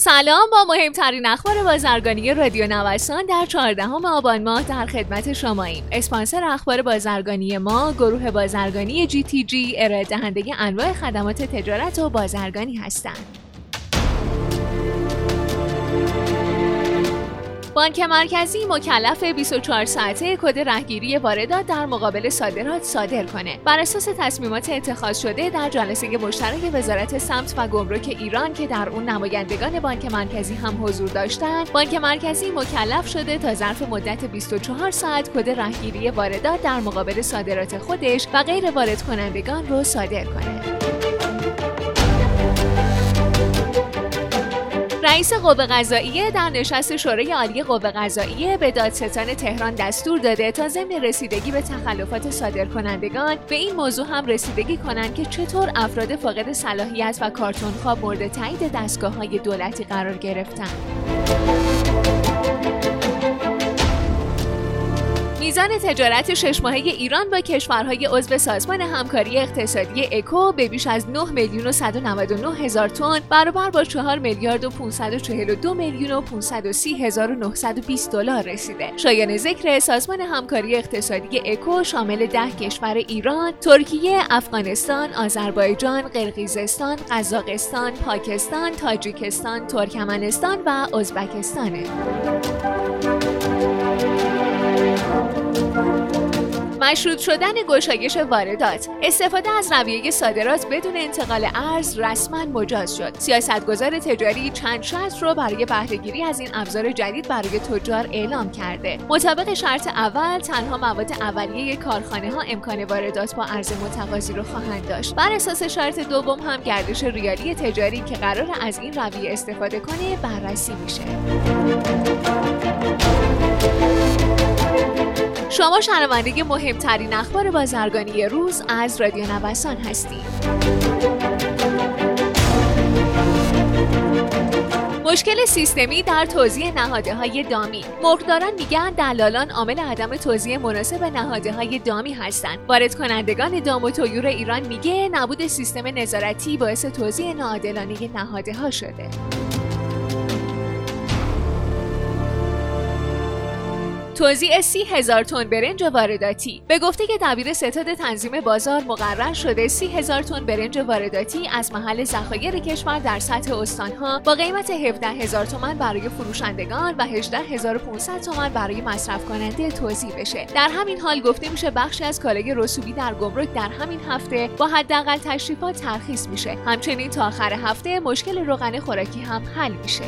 سلام با مهمترین اخبار بازرگانی رادیو نوسان در 14 آبان ماه در خدمت شماییم. اسپانسر اخبار بازرگانی ما گروه بازرگانی جی تی جی ارائه دهنده انواع خدمات تجارت و بازرگانی هستند. بانک مرکزی مکلف 24 ساعته کد رهگیری واردات در مقابل صادرات صادر کنه. بر اساس تصمیمات اتخاذ شده در جلسه مشترک وزارت سمت و گمرک ایران که در اون نمایندگان بانک مرکزی هم حضور داشتند بانک مرکزی مکلف شده تا ظرف مدت 24 ساعت کد رهگیری واردات در مقابل صادرات خودش و غیر وارد کنندگان رو صادر کنه. رئیس قوه قضاییه در نشست شورای عالی قوه قضاییه به دادستان تهران دستور داده تا ضمن رسیدگی به تخلفات صادرکنندگان به این موضوع هم رسیدگی کنند که چطور افراد فاقد صلاحیت و کارتونخواب مورد تایید دستگاه های دولتی قرار گرفتند. میزان تجارت شش ماهه ایران با کشورهای عضو سازمان همکاری اقتصادی اکو به بیش از 9 میلیون و 199 هزار تن برابر با 4 میلیارد و 542 میلیون و 530 هزار و 920 دلار رسیده. شایان ذکر سازمان همکاری اقتصادی اکو شامل ده کشور ایران، ترکیه، افغانستان، آذربایجان، قرقیزستان، قزاقستان، پاکستان، تاجیکستان، ترکمنستان و ازبکستانه. مشروط شدن گشایش واردات. استفاده از رویه صادرات بدون انتقال ارز رسما مجاز شد. سیاستگزار تجاری چند شرط رو برای بهرهگیری از این ابزار جدید برای تجار اعلام کرده. مطابق شرط اول تنها مواد اولیه کارخانه ها امکان واردات با ارز متقاضی رو خواهند داشت. بر اساس شرط دوم هم گردش ریالی تجاری که قرار از این رویه استفاده کنه بررسی میشه. شما شنونده مهمترین اخبار بازرگانی روز از رادیو نوسان هستید. مشکل سیستمی در توزیع نهاده های دامی. مرغداران میگن دلالان عامل عدم توزیع مناسب نهاده های دامی هستند وارد کنندگان دام و تویور ایران میگه نبود سیستم نظارتی باعث توزیع ناعادلانه نهاده ها شده. توزیع سی هزار تن برنج وارداتی. به گفته که دبیر ستاد تنظیم بازار مقرر شده سی هزار تن برنج وارداتی از محل ذخایر کشور در سطح استانها با قیمت 17 هزار تومان برای فروشندگان و 18 1500 تومان برای مصرف کننده توزیع بشه. در همین حال گفته میشه بخشی از کالای رسوبی در گمرک در همین هفته با حداقل تشریفات ترخیص میشه. همچنین تا آخر هفته مشکل روغن خوراکی هم حل میشه.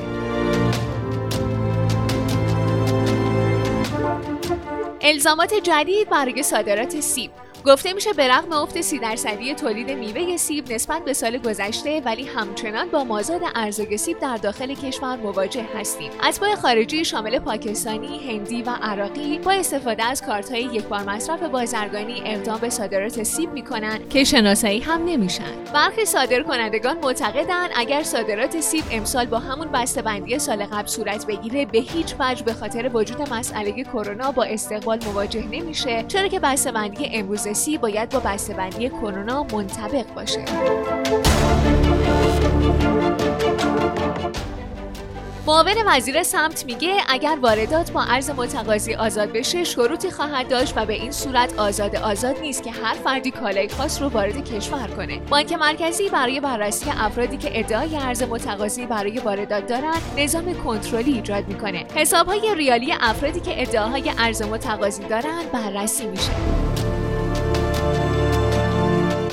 الزامات جدید برای صادرات سیب گفته میشه به رغم افت سی درصدی تولید میوه سیب نسبت به سال گذشته ولی همچنان با مازاد ارزای سیب در داخل کشور مواجه هستیم. اتباع خارجی شامل پاکستانی هندی و عراقی با استفاده از کارتهای یکبار مصرف بازرگانی اقدام به صادرات سیب می‌کنن که شناسایی هم نمیشن. برخی صادرکنندگان معتقدند اگر صادرات سیب امسال با همون بسته‌بندی سال قبل صورت بگیره به هیچ وجه به خاطر وجود مسئله کرونا با استقبال مواجه نمیشه چرا که بسته‌بندی امروز سی باید با بسته‌بندی کرونا منطبق باشه. معاون وزیر سمت میگه اگر واردات با ارز متقاضی آزاد بشه شروطی خواهد داشت و به این صورت آزاد آزاد نیست که هر فردی کالای خاص رو وارد کشور کنه. بانک مرکزی برای بررسی افرادی که ادعای ارز متقاضی برای واردات دارند نظام کنترلی ایجاد می‌کنه. حسابهای ریالی افرادی که ادعاهای ارز متقاضی دارند بررسی میشه.